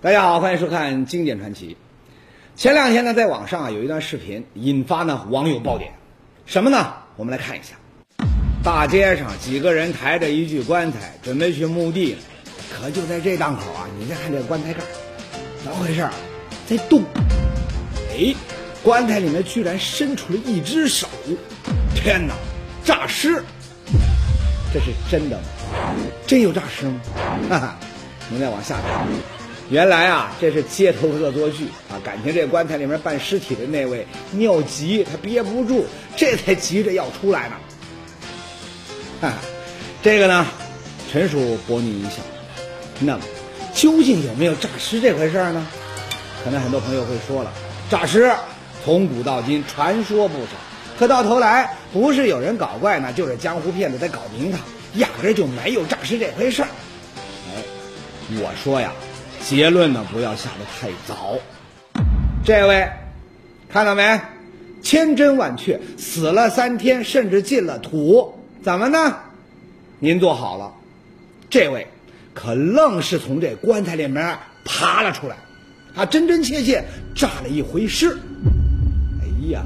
大家好，欢迎收看《经典传奇》。前两天呢，在网上啊有一段视频引发呢网友爆点，什么呢？我们来看一下。大街上几个人抬着一具棺材，准备去墓地。可就在这档口啊，你再看这棺材盖，怎么回事？在动！哎，棺材里面居然伸出了一只手！天哪，诈尸！这是真的吗？真有诈尸吗？哈哈，我们再往下看。原来啊，这是街头恶作剧啊！感情这棺材里面扮尸体的那位尿急，他憋不住，这才急着要出来呢。哈，这个呢，纯属博你一笑。那么，究竟有没有诈尸这回事呢？可能很多朋友会说了，诈尸从古到今传说不少，可到头来不是有人搞怪呢，就是江湖骗子在搞名堂，压根就没有诈尸这回事儿。哎，我说呀。结论呢，不要下得太早。这位，看到没？千真万确，死了三天，甚至进了土，怎么呢？您坐好了，这位可愣是从这棺材里面爬了出来，啊，真真切切诈了一回尸。哎呀，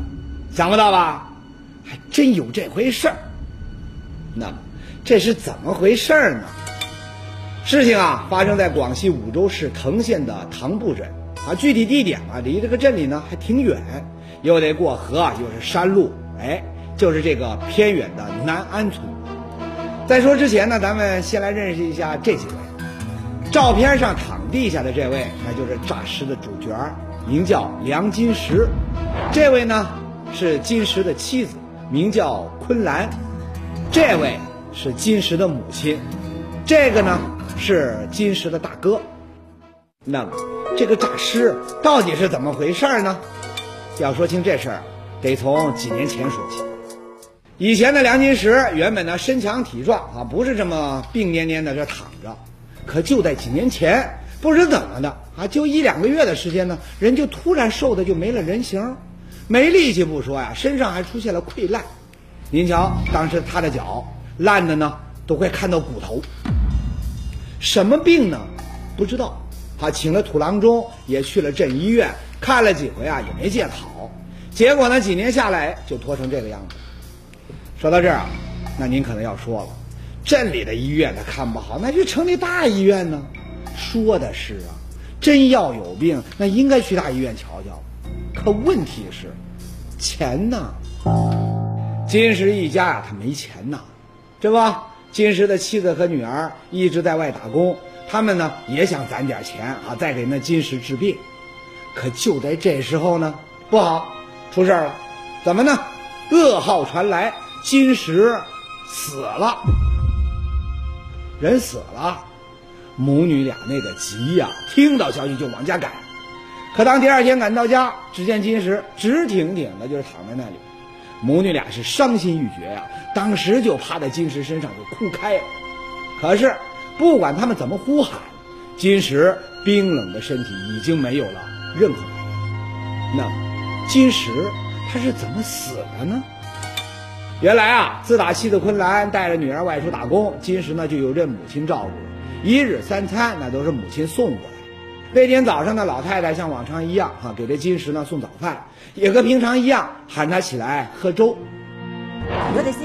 想不到吧？还真有这回事儿。那么，这是怎么回事儿呢？事情啊，发生在广西梧州市藤县的藤埠镇啊，具体地点啊，离这个镇里呢还挺远，又得过河，又是山路，哎，就是这个偏远的南安村。在说之前呢，咱们先来认识一下这几位。照片上躺地下的这位，那就是诈尸的主角，名叫梁金石。这位呢，是金石的妻子，名叫昆兰。这位是金石的母亲。这个呢？是金石的大哥，那么这个诈尸到底是怎么回事呢？要说清这事儿，得从几年前说起。以前的梁金石原本呢身强体壮啊，不是这么病蔫蔫的这躺着。可就在几年前，不知怎么的啊，就一两个月的时间呢，人就突然瘦的就没了人形，没力气不说呀，身上还出现了溃烂。您瞧，当时他的脚烂的呢，都快看到骨头。什么病呢？不知道，他请了土郎中，也去了镇医院看了几回啊，也没见好。结果呢，几年下来就拖成这个样子。说到这儿啊，那您可能要说了，镇里的医院他看不好，那就城里大医院呢。说的是啊，真要有病，那应该去大医院瞧瞧。可问题是，钱呢？金石一家呀，他没钱呐，对不？金石的妻子和女儿一直在外打工，他们呢也想攒点钱啊，再给那金石治病。可就在这时候呢，不好，出事了。怎么呢？噩耗传来，金石死了。人死了，母女俩那个急呀，听到消息就往家赶。可当第二天赶到家，只见金石直挺挺的，就是躺在那里。母女俩是伤心欲绝呀，当时就趴在金石身上就哭开了。可是不管他们怎么呼喊，金石冰冷的身体已经没有了任何反应。那金石他是怎么死的呢？原来啊，自打妻子昆兰带着女儿外出打工，金石呢就由这母亲照顾，一日三餐那都是母亲送过来。那天早上呢，老太太像往常一样哈，给这金石呢送早饭，也和平常一样喊他起来喝粥。我得先……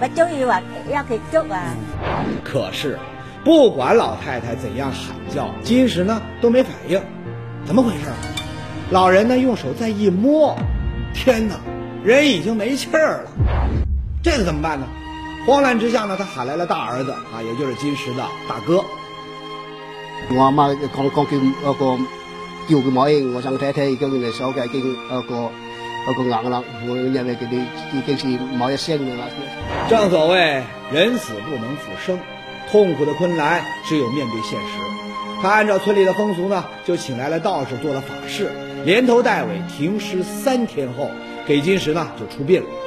我终于碗要给粥啊。可是，不管老太太怎样喊叫，金石呢都没反应，怎么回事？老人呢用手再一摸，天哪，人已经没气儿了，这可怎么办呢？慌乱之下呢，他喊来了大儿子啊，也就是金石的大哥。我阿妈讲讲叫阿个叫佮冇应，我想睇睇叫人哋收个经阿个阿个硬啦，我认为佢哋已经是冇嘢事啦。正所谓人死不能复生，痛苦的困难只有面对现实。他按照村里的风俗呢，就请来了道士做了法事，连头带尾停尸三天后，给金石呢就出殡了。